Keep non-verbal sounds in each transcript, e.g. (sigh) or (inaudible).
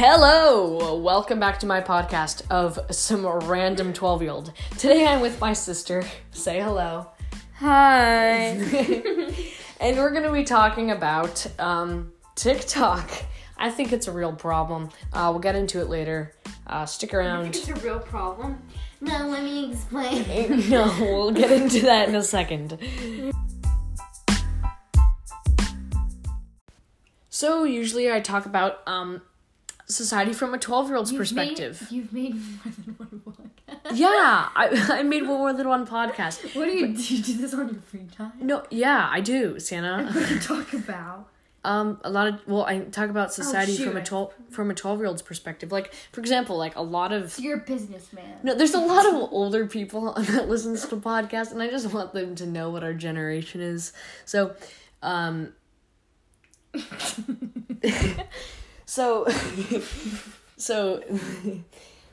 Hello! Welcome back to my podcast of some random 12 year old. Today I'm with my sister. Say hello. Hi. (laughs) and we're going to be talking about um, TikTok. I think it's a real problem. Uh, we'll get into it later. Uh, stick around. It's a real problem. No, let me explain. (laughs) no, we'll get into that in a second. So usually I talk about um, society from a twelve-year-old's perspective. Made, you've made more than one podcast. yeah, I, (laughs) I made more than one podcast. What do you do? You do this on your free time? No, yeah, I do, Santa. What do you talk about? (laughs) Um, a lot of well, I talk about society shoot. from a twelve from a twelve year old's perspective. Like, for example, like a lot of So you're a businessman. no, there's a lot of older people (laughs) that listens to podcasts, and I just want them to know what our generation is. So, um, so, (laughs) so,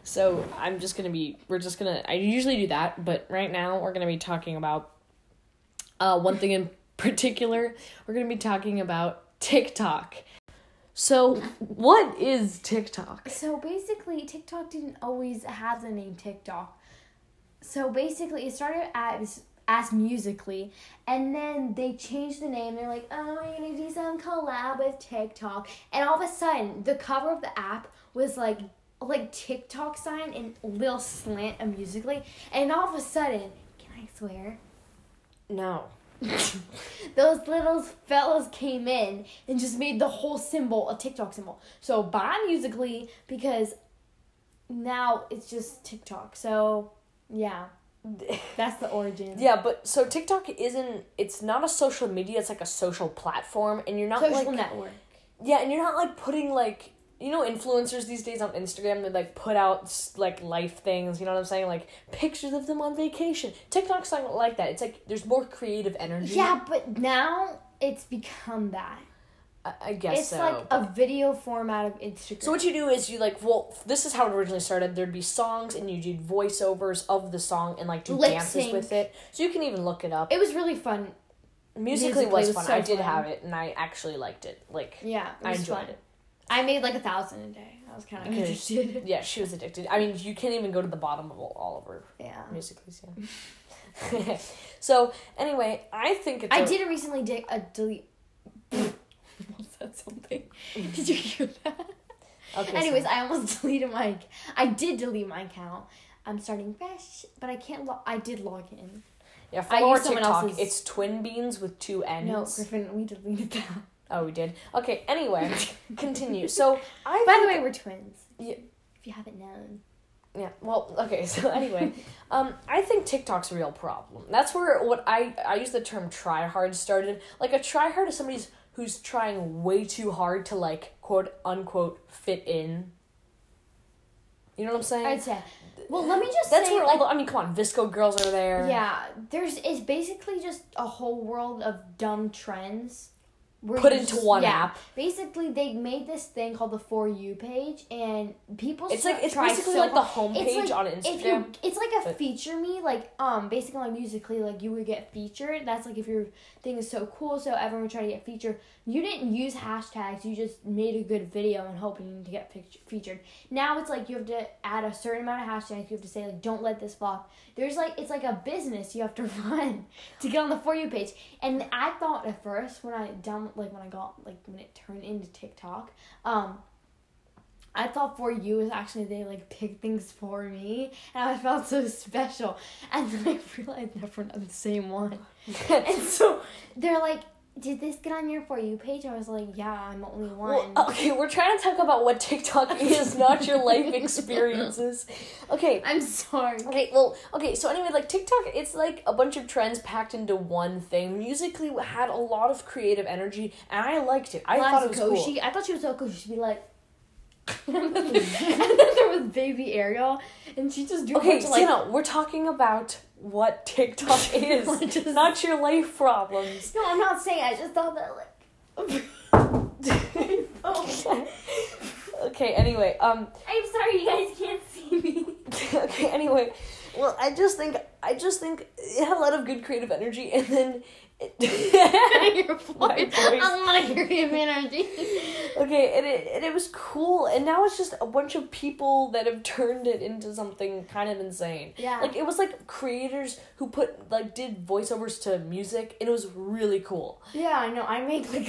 so I'm just gonna be. We're just gonna. I usually do that, but right now we're gonna be talking about uh, one thing in particular. We're gonna be talking about TikTok. So, what is TikTok? So basically, TikTok didn't always have the name TikTok. So basically, it started as as Musical.ly, and then they changed the name. They're like, "Oh, we're gonna do some collab with TikTok," and all of a sudden, the cover of the app was like like TikTok sign and little slant of Musical.ly, and all of a sudden, can I swear? No. (laughs) Those little fellas came in and just made the whole symbol a TikTok symbol. So bye Musical.ly because now it's just TikTok. So yeah, (laughs) that's the origin. Yeah, but so TikTok isn't it's not a social media, it's like a social platform and you're not like social like network. Yeah, and you're not like putting like you know influencers these days on Instagram they like put out like life things, you know what I'm saying? Like pictures of them on vacation. TikTok's not like that. It's like there's more creative energy. Yeah, but now it's become that. I, guess It's so. like a video format of Instagram. So what you do is you like well this is how it originally started. There'd be songs and you do voiceovers of the song and like do Lip dances sync. with it. So you can even look it up. it was really fun. Musical.ly Musical.ly was was fun. so I did fun. have it and I actually liked it. Like Yeah, it I enjoyed fun. it. I made like a thousand a day. I was kind of. (laughs) Yeah, she was addicted. I mean, you can't even go to the bottom of all, of her Yeah. musicals. (laughs) Yeah. so anyway, I think it's. I a- did recently dig a delete. Something. (laughs) Did you hear that? Okay, Anyways, I almost (laughs) deleted my. I did delete my account. I'm starting fresh, but I can't. Lo- I did log in. yeah, I follow our TikTok. else's- It's Twin Beans with two N's. No, Griffin, we deleted that. Oh, we did. Okay. Anyway, (laughs) continue. So I. By the way, we're twins. Yeah. If you haven't known. Yeah. Well, okay. (laughs) So anyway, um, I think TikTok's a real problem. That's where what I I use the term try hard started. Like a try hard is somebody's who's trying way too hard to like quote unquote fit in. You know what I'm saying? I'd say. Well, let me just That's say. where like, all the, I mean, come on, VSCO girls are there. yeah, there's it's basically just a whole world of dumb trends. Put you into one yeah. app. Basically, they made this thing called the For You page, and people. It's like it's basically so like the homepage like on If Instagram. you, it's like a but- feature me, like um, basically like Musical.ly, like you would get featured. That's like if your thing is so cool, so everyone would try to get featured. You didn't use hashtags. You just made a good video and hoping to get pict- featured. Now it's like you have to add a certain amount of hashtags. You have to say like, don't let this flop. There's like it's like a business you have to (laughs) run to get on the for you page. And I thought at first when I down like when I got like when it turned into TikTok, um. I thought for you was actually they like pick things for me, and I felt so special. And then I (laughs) realized never not the same one. (laughs) and so they're like, "Did this get on your for you page?" I was like, "Yeah, I'm only one." Well, (laughs) okay, we're trying to talk about what TikTok (laughs) is, not your life experiences. Okay. I'm sorry. Okay, well, okay, so anyway, like TikTok, it's like a bunch of trends packed into one thing. Musical.ly had a lot of creative energy, and I liked it. I thought it was Koshi. cool. I thought she was so cool. She'd be like. (laughs) and then there was baby Ariel, and she just do a Okay, bunch of, like, we're talking about what TikTok (laughs) is, Just- not your life problems. No, I'm not saying. I just thought that like. oh, okay, anyway, um, (laughs) I'm sorry, you guys can't see me. okay, anyway, well, I just think I just think it had a lot of good creative energy, and then (laughs) Your voice. My voice. I want to hear your energy. okay, and it and it was cool, and now it's just a bunch of people that have turned it into something kind of insane. Yeah. Like it was like creators who put like did voiceovers to music, and it was really cool. yeah, I know. I make like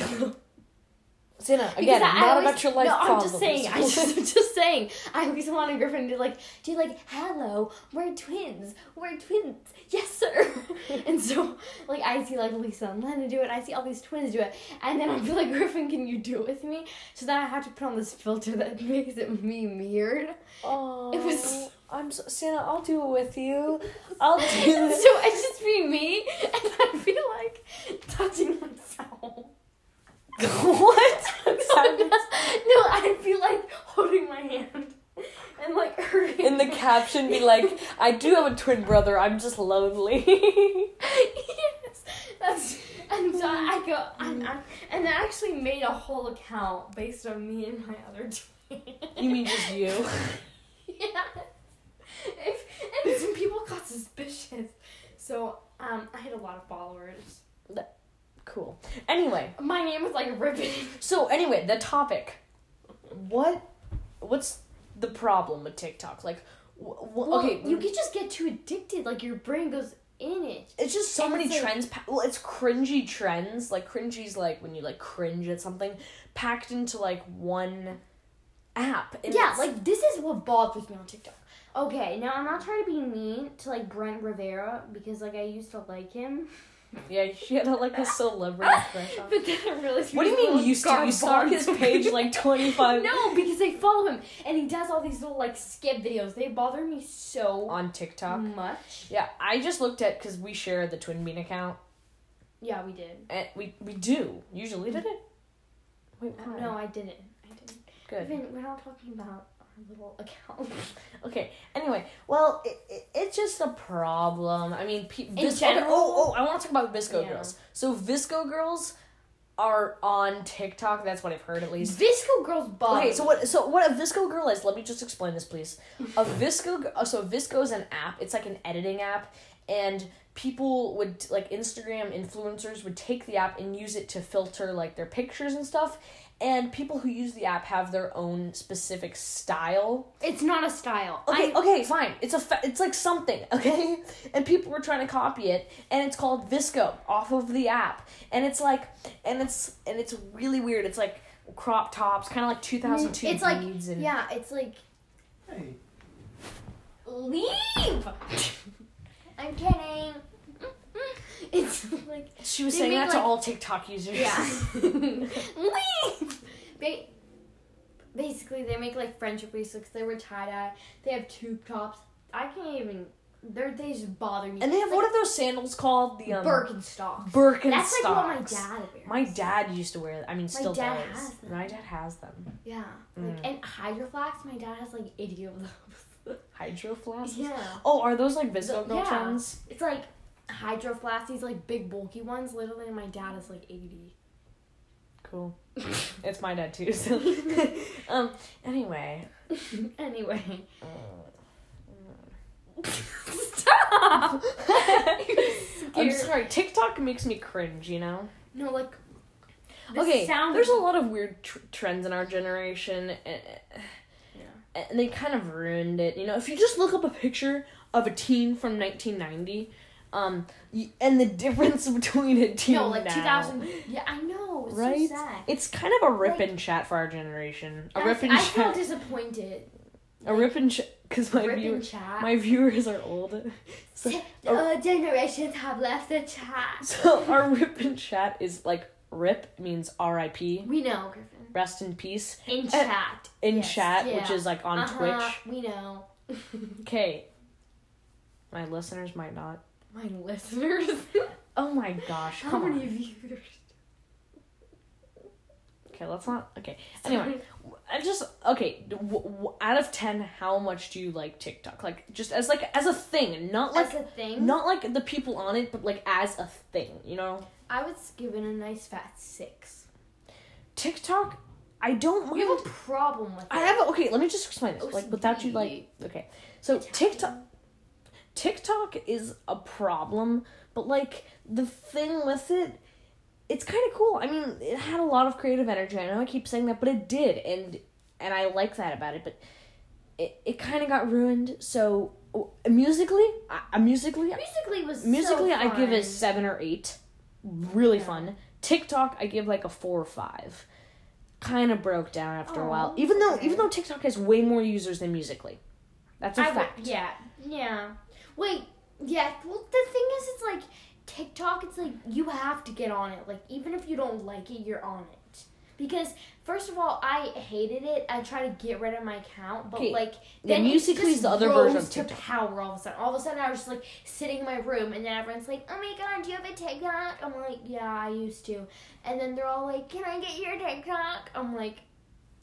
a again, I- I not always- about your life no, problems. I'm just saying. I just, I'm just saying. I always wanted Griffin to like do like, "Hello, we're twins. We're twins. Yes, sir." (laughs) and so, like, I see like Lisa and Lena do it. I see all these twins do it, and then I feel like (laughs) Griffin, can you do it with me? So then I have to put on this filter that (laughs) makes it me weird. Oh, It was- I'm so, Sienna. I'll do it with you. I'll do it. so it. it's just be me, and I feel like touching myself. (laughs) what? no, I'd be like holding my hand and like hurting. In the caption, be like, "I do have a twin brother. I'm just lonely." yes, that's and so I go and I, and I actually made a whole account based on me and my other twin. you mean just you? (laughs) yeah. If, and some people got suspicious, so um, I had a lot of followers. Cool. Anyway, My name was like Ribbon. so anyway, the topic. What? What's the problem with TikTok? Like, wh- wh- Well, okay, you could just get too addicted. Like your brain goes in it. it's just so and many like- trends. Pa- well, it's cringy trends. Like cringy's like when you like cringe at something, packed into like one app. And yeah, like this is what bothers me on TikTok. Okay, now I'm not trying to be mean to like Brent Rivera because like I used to like him, (laughs) yeah, she had a, like a (laughs) celebrity crush on. but then I realized. What do you mean used to? You stalk garbage. his page like (laughs) twenty five No, because I follow him and he does all these little like skip videos. They bother me so on TikTok. much. Yeah, I just looked at because we share the Twin Bean account, Yeah, we did. and we we do usually did it. Wait, uh, why? No, I didn't. I didn't. good. Even we're not talking about little (laughs) account. Okay. Anyway, well, it, it, it's just a problem. I mean, pe- VSCO. general? oh, oh, I want to talk about VSCO Yeah. girls. So VSCO girls are on TikTok. That's what I've heard at least. VSCO girls. Okay, so what? So what a VSCO girl is? Let me just explain this, please. A VSCO. uh, So VSCO is an app. It's like an editing app, and people would like Instagram influencers would take the app and use it to filter like their pictures and stuff. And people who use the app have their own specific style. It's not a style. Okay, I- okay, fine. It's a fa- it's like something, (laughs) okay? And people were trying to copy it, and it's called VSCO off of the app, and it's like, and it's and it's really weird. It's like crop tops, kind of like two thousand two It's like and yeah, it's like Hey, leave. (laughs) I'm kidding. It's (laughs) like she was saying that to all TikTok users. yeah. (laughs) (laughs) They basically they make like friendship bracelets. They were tie dye. They have tube tops. I can't even. They're they just bother me. and they have like what are those sandals called? The um, Birkenstocks. Birkenstocks. That's like what my dad wears. My dad used to wear. I mean, still dad does. has them. My dad has them. Yeah, like and Hydro Flask. My dad has like eighty of those. Hydro flasks. yeah. Oh, are those like VSCO girl yeah. trends? It's like hydro flasks, these like big bulky ones. Literally, my dad is like eighty. Cool. (laughs) it's my dad too. So, (laughs) um. Anyway. (laughs) anyway, stop. I'm sorry. TikTok makes me cringe. You know. No, like. the okay. sound there's a lot of weird tr- trends in our generation, and, and they kind of ruined it. You know, if you just look up a picture of a teen from 1990, um, and the difference (laughs) between a teen No, like now, two thousand. Yeah, I know. It's right? so. It's kind of a rip Like- and chat for our generation. A I- rip and chat. I feel disappointed. A rip and chat. Because my my viewers are old. (laughs) (laughs) So, uh, generations have left the chat. so our rip and chat is like rip means R.I.P. We know, Griffin. Rest in peace. In Uh, chat. In Yes, chat, which is like on Uh-huh, Twitch. We know. Okay. My listeners might not. My listeners. (laughs) Oh my gosh! How many on. viewers? Okay, let's not. Okay. Anyway, I just okay. W- w- out of ten, how much do you like TikTok? Like just as like as a thing, not like As a thing, not like the people on it, but like as a thing. You know, I would give it a nice fat six. TikTok. I don't We have a problem with it. I have a, okay. Let me just explain this. Oh, Like without you like okay. So TikTok. TikTok is a problem, but like the thing with it, it's kind of cool. I mean, it had a lot of creative energy. I know I keep saying that, but it did, and and I like that about it. But it it kind of got ruined. So Musical.ly, uh, Musical.ly, Musical.ly was Musical.ly, so I give it seven or eight. Really Yeah. fun. TikTok, I give like a four or five. Kind of broke down after a Oh, while. Even though okay. even though TikTok has way more users than Musical.ly. That's a I fact. yeah, yeah. Wait, yeah. Well, the thing is, it's like TikTok. It's like you have to get on it. Like even if you don't like it, you're on it. Because first of all, I hated it. I tried to get rid of my account, but Okay. like Yeah, then it Musical.ly is just the other rose version of to TikTok. power all of a sudden. All of a sudden, I was just like sitting in my room, and then everyone's like, "Oh my god, do you have a TikTok?" I'm like, "Yeah, I used to," and then they're all like, "Can I get your TikTok?" I'm like.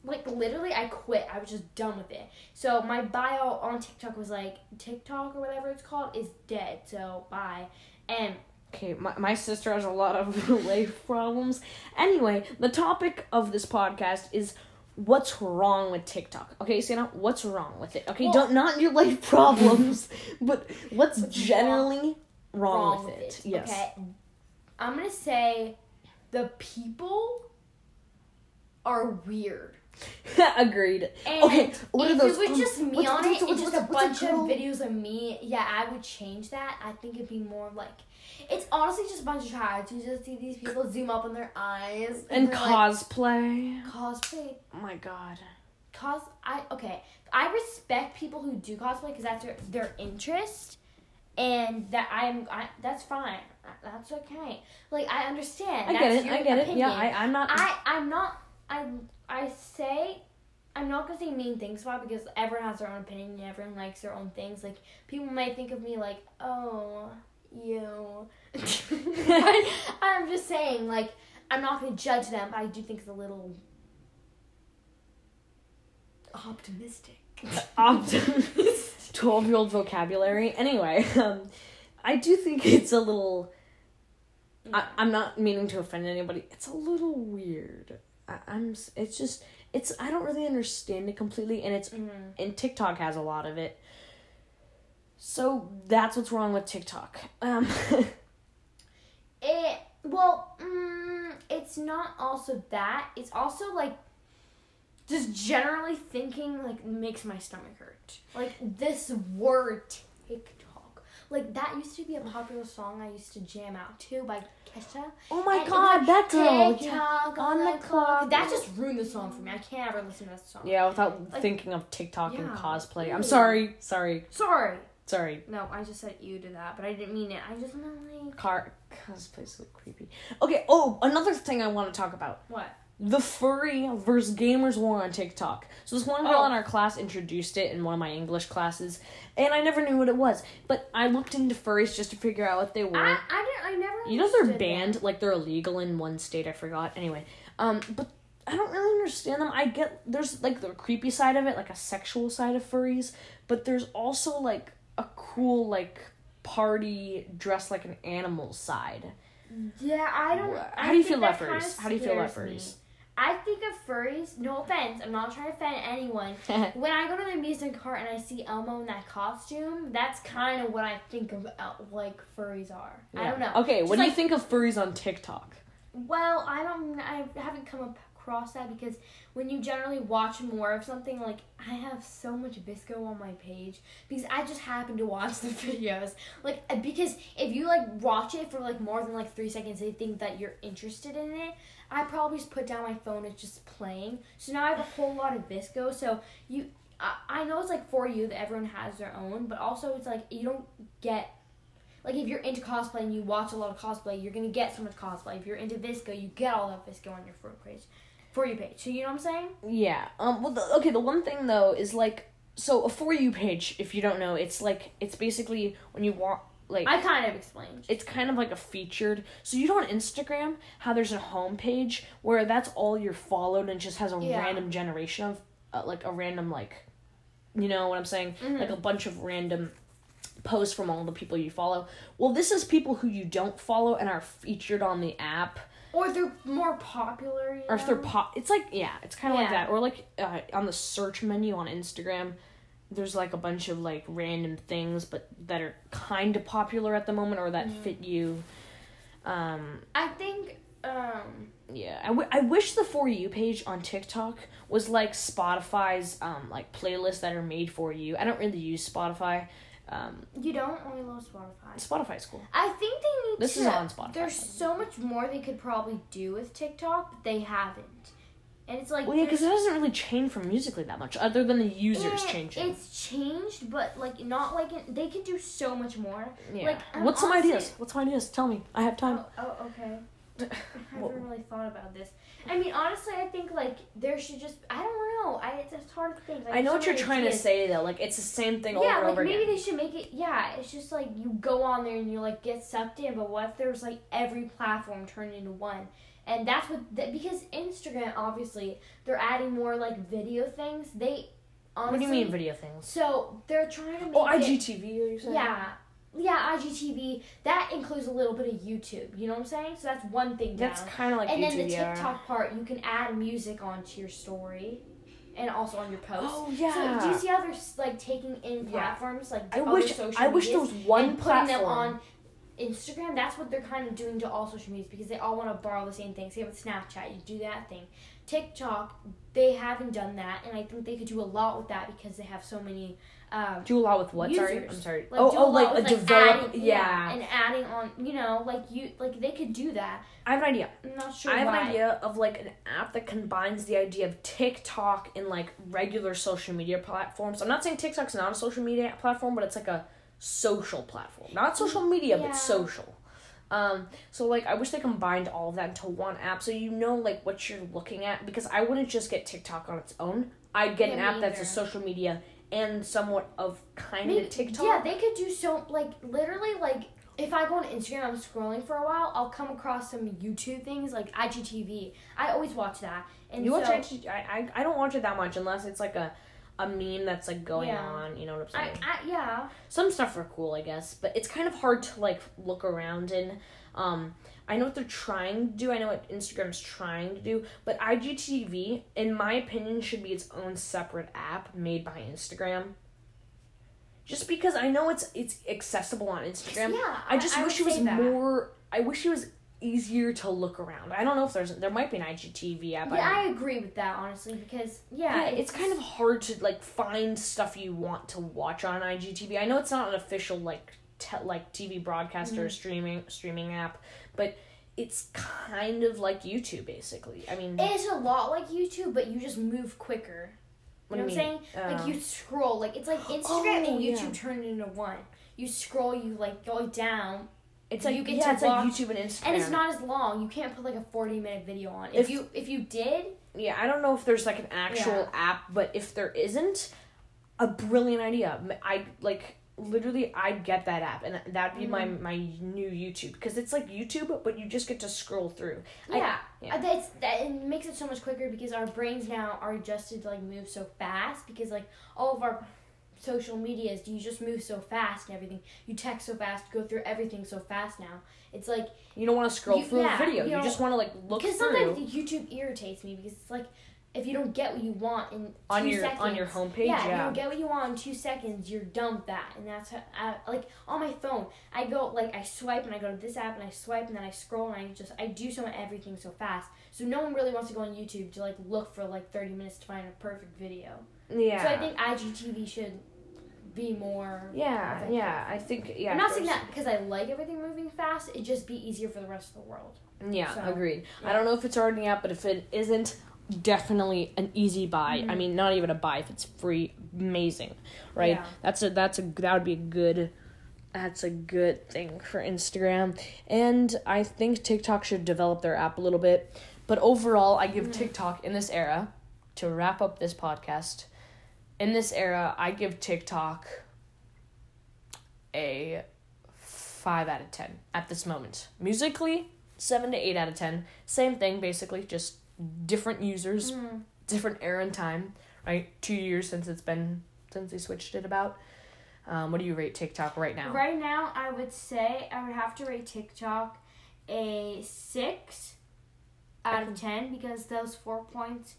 Like literally, I quit. I was just done with it. So my bio on TikTok was like TikTok or whatever it's called is dead. So bye. And Okay, my, my sister has a lot of (laughs) life problems. Anyway, the topic of this podcast is what's wrong with TikTok. Okay, Sienna, what's wrong with it? Okay, Well- don't not your life (laughs) problems, but what's generally wrong, wrong with, with it. Yes. Okay. I'm gonna say the people are weird. (laughs) Agreed. And Okay, what are if those- it was just me what's- on what's- it, what's- and just a bunch of videos of me, yeah, I would change that. I think it'd be more like it's honestly just a bunch of tries. You just see these people zoom up on their eyes And they're like, cosplay. cosplay. oh my god. cos I okay. I respect people who do cosplay because that's their, their interest, and that I'm I, that's fine. That's okay. Like I understand. I get it. I get it. Yeah, I, I'm not. I I'm not I I say I'm not gonna say mean things about it because everyone has their own opinion and everyone likes their own things. Like people might think of me like, oh, you. (laughs) I'm just saying, like, I'm not gonna judge them, but I do think it's a little optimistic. (laughs) optimist 12 year old vocabulary anyway um i do think it's a little I, i'm not meaning to offend anybody it's a little weird I, i'm it's just it's i don't really understand it completely and it's Mhm. and tiktok has a lot of it so that's what's wrong with tiktok um It (laughs) well, mm, it's not also that. It's also like just generally thinking like makes my stomach hurt. Like this word TikTok. Like that used to be a popular song I used to jam out to by Kesha. oh my And god like, that girl. TikTok on on the the clock. clock. That just ruined the song for me. I can't ever listen to that song. yeah without Like- thinking of tiktok and Yeah, cosplay i'm sorry sorry Sorry. sorry No, I just said you to that, but I didn't mean it. I just meant like car cosplay's so creepy okay oh another thing i want to talk about what? The furry versus gamers war on TikTok. So this one girl Oh. in our class introduced it in one of my English classes, and I never knew what it was. But I looked into furries just to figure out what they were. I I didn't. I never. you know they're banned, that. like they're illegal in one state. I forgot. Anyway, um, but I don't really understand them. I get there's like the creepy side of it, like a sexual side of furries, but there's also like a cool like party dress like an animal side. Yeah, I don't. How I do you feel about furries? How do you feel about furries? I think of furries. No offense, I'm not trying to offend anyone. (laughs) when I go to the amusement park and I see Elmo in that costume, that's kind of what I think of El- like furries are. I don't know. Okay, Just what do you think of furries on TikTok? Well, I don't. I haven't come across that because when you generally watch more of something, like I have so much VSCO on my page because I just happen to watch (laughs) the videos. Like uh, because if you like watch it for like more than like three seconds, they think that you're interested in it. I probably just put down my phone. It's just playing. So now I have a whole lot of VSCO. So you. I I know it's like for you that everyone has their own, but also it's like you don't get like if you're into cosplay and you watch a lot of cosplay, you're gonna get so much cosplay. If you're into VSCO, you get all that VSCO on your for page, for you page. So you know what I'm saying? Yeah. Um. Well, the, okay. The one thing though is like, so a for you page. If you don't know, it's like it's basically when you want like I kind of explained. it's kind of like a featured. So you know on Instagram how there's a home page where that's all you're followed and just has a Yeah. random generation of uh, like a random like, you know what I'm saying? Mhm. Like a bunch of random posts from all the people you follow. Well, this is people who you don't follow and are featured on the app. Or they're more popular. Or if they're pop it's like yeah it's kind of like Yeah. that or like uh, on the search menu on instagram there's like a bunch of like random things, but that are kind of popular at the moment or that Mhm. fit you. Um, I think um yeah, I, w- I wish the for you page on TikTok was like Spotify's um like playlists that are made for you. I don't really use Spotify. Um, you don't only love Spotify. Spotify's cool. I think they need This to. is on Spotify. There's so much more they could probably do with TikTok, but they haven't. And it's like Well, yeah, because it doesn't really change from Musical.ly that much, other than the users it- changing. It's changed, but like not like it, they could do so much more. yeah. like, I'm What's some ideas? What's some ideas? Tell me. I have time. Oh, oh okay. I haven't really thought about this. I mean, honestly, I think like there should just I don't know. I it's, it's hard to think. Like, I know what you're trying to say though. Like it's the same thing over Yeah, and like over maybe again. they should make it. Yeah, it's just like you go on there and you like get sucked in. But what if there's like every platform turned into one? And that's what because Instagram obviously they're adding more like video things. They honestly. what do you mean video things? So they're trying to oh, make Oh, it- IGTV. Are you saying? Yeah. Yeah, IGTV. That includes a little bit of YouTube. You know what I'm saying? So that's one thing. That's kind of like and YouTube. then the yeah. TikTok part, you can add music onto your story, and also on your post. Oh So do you see how they're like taking in Yeah. platforms like I other wish social I wish there was one and putting them platform. on Instagram? That's what they're kind of doing to all social medias because they all want to borrow the same thing. Same with Snapchat, you do that thing. TikTok, they haven't done that, and I think they could do a lot with that because they have so many. Um, Do a lot with what? Sorry, I'm sorry. like oh, oh, like with, a develop. adding, yeah. and adding on, you know, like you, like they could do that. I have an idea. I'm not sure I have why. an idea of like an app that combines the idea of TikTok and like regular social media platforms. I'm not saying TikTok's not a social media platform, but it's like a social platform. Not social media, Yeah. but social. Um, so like I wish they combined all of that into one app so you know like what you're looking at because I wouldn't just get TikTok on its own. I'd get Yeah, an app that's a social media and somewhat of kind Maybe- of TikTok. Yeah, they could do so like literally like if I go on Instagram, I'm scrolling for a while, I'll come across some YouTube things like IGTV. I always watch that. And you so, watch IG I, I I don't watch it that much unless it's like a a meme that's like going Yeah. on, you know what I'm saying? I, yeah. some stuff are cool, I guess, but it's kind of hard to like look around in. Um, I know what they're trying to do. I know what Instagram's trying to do, but IGTV, in my opinion, should be its own separate app made by Instagram. Just because I know it's it's accessible on Instagram, yeah. I just I wish it was more. I wish it was easier to look around. I don't know if there's there might be an IGTV app. I Yeah, don't I agree with that honestly because yeah, yeah, it's kind of hard to like find stuff you want to watch on IGTV. I know it's not an official like te- like TV broadcaster Mm-hmm. or streaming streaming app, but it's kind of like YouTube basically. I mean, It's a lot like YouTube, but you just move quicker. what you know what I'm saying? like you scroll, like it's like Instagram Oh, and YouTube yeah. turned into one. You scroll, you like go down, it's like you get yeah, to it's watch- like YouTube and Instagram. and it's not as long. You can't put like a forty minute video on. If, If- you if you did, Yeah, I don't know if there's like an actual app, but if there isn't, a brilliant idea. I like literally I'd get that app and that'd be my Mm-hmm. my new YouTube because it's like YouTube, but you just get to scroll through. I- yeah, yeah. Uh, that's that it makes it so much quicker because our brains now are adjusted to like move so fast because like all of our social media medias you just move so fast and everything you text so fast go through everything so fast now it's like You don't want to scroll You- through yeah, a video. you You, just want to like look because through sometimes YouTube irritates me because it's like if you don't get what you want in on two your seconds, on your homepage. yeah, Yeah, if you don't get what you want in two seconds, you're with that, and that's how, I, like on my phone. I go like I swipe and I go to this app and I swipe and then I scroll and I just I do so everything so fast. So no one really wants to go on YouTube to like look for like thirty minutes to find a perfect video. yeah. So I think IGTV should be more. yeah, effective. yeah. I think yeah. I'm not saying that because I like everything moving fast. It'd just be easier for the rest of the world. Yeah, So, agreed. yeah. I don't know if it's already out, but if it isn't, definitely an easy buy. Mm-hmm. I mean, not even a buy. If it's free, amazing, right? Yeah. That's a that's a that would be a good. That's a good thing for Instagram, and I think TikTok should develop their app a little bit. But overall, I give TikTok in this era to wrap up this podcast. In this era, I give TikTok a five out of ten at this moment. Musical.ly, seven to eight out of ten. Same thing, basically, just different users, Mm. different era and time. Right, two years since it's been since they switched it about. Um, what do you rate TikTok right now? Right now, I would say I would have to rate TikTok a six out of ten because those four points,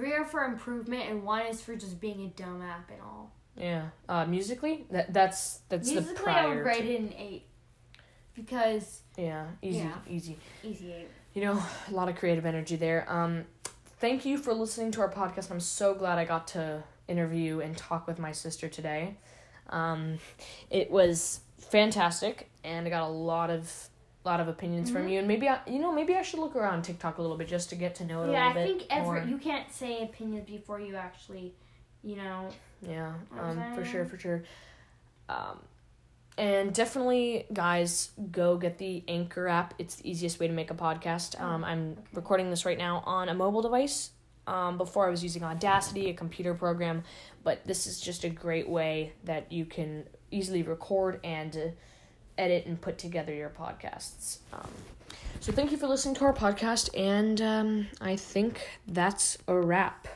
three are for improvement and one is for just being a dumb app and all. Yeah. Uh, Musical.ly, that that's that's the Musical.ly, I would prior. rate it an eight because Yeah, easy, Yeah. easy. easy eight. You know, a lot of creative energy there. Um, thank you for listening to our podcast. I'm so glad I got to interview and talk with my sister today. Um, it was fantastic, and I got a lot of lot of opinions from Mhm. you. And maybe I, you know, maybe I should look around TikTok a little bit just to get to know it Yeah, a I little think bit every more. you can't say opinions before you actually, you know. Yeah, um, for sure, for sure. Um, and definitely, guys, go get the Anchor app. It's the easiest way to make a podcast. Um, I'm okay. recording this right now on a mobile device. Um, before I was using Audacity, a computer program, but this is just a great way that you can easily record and uh, edit and put together your podcasts. Um, so thank you for listening to our podcast, and um, I think that's a wrap.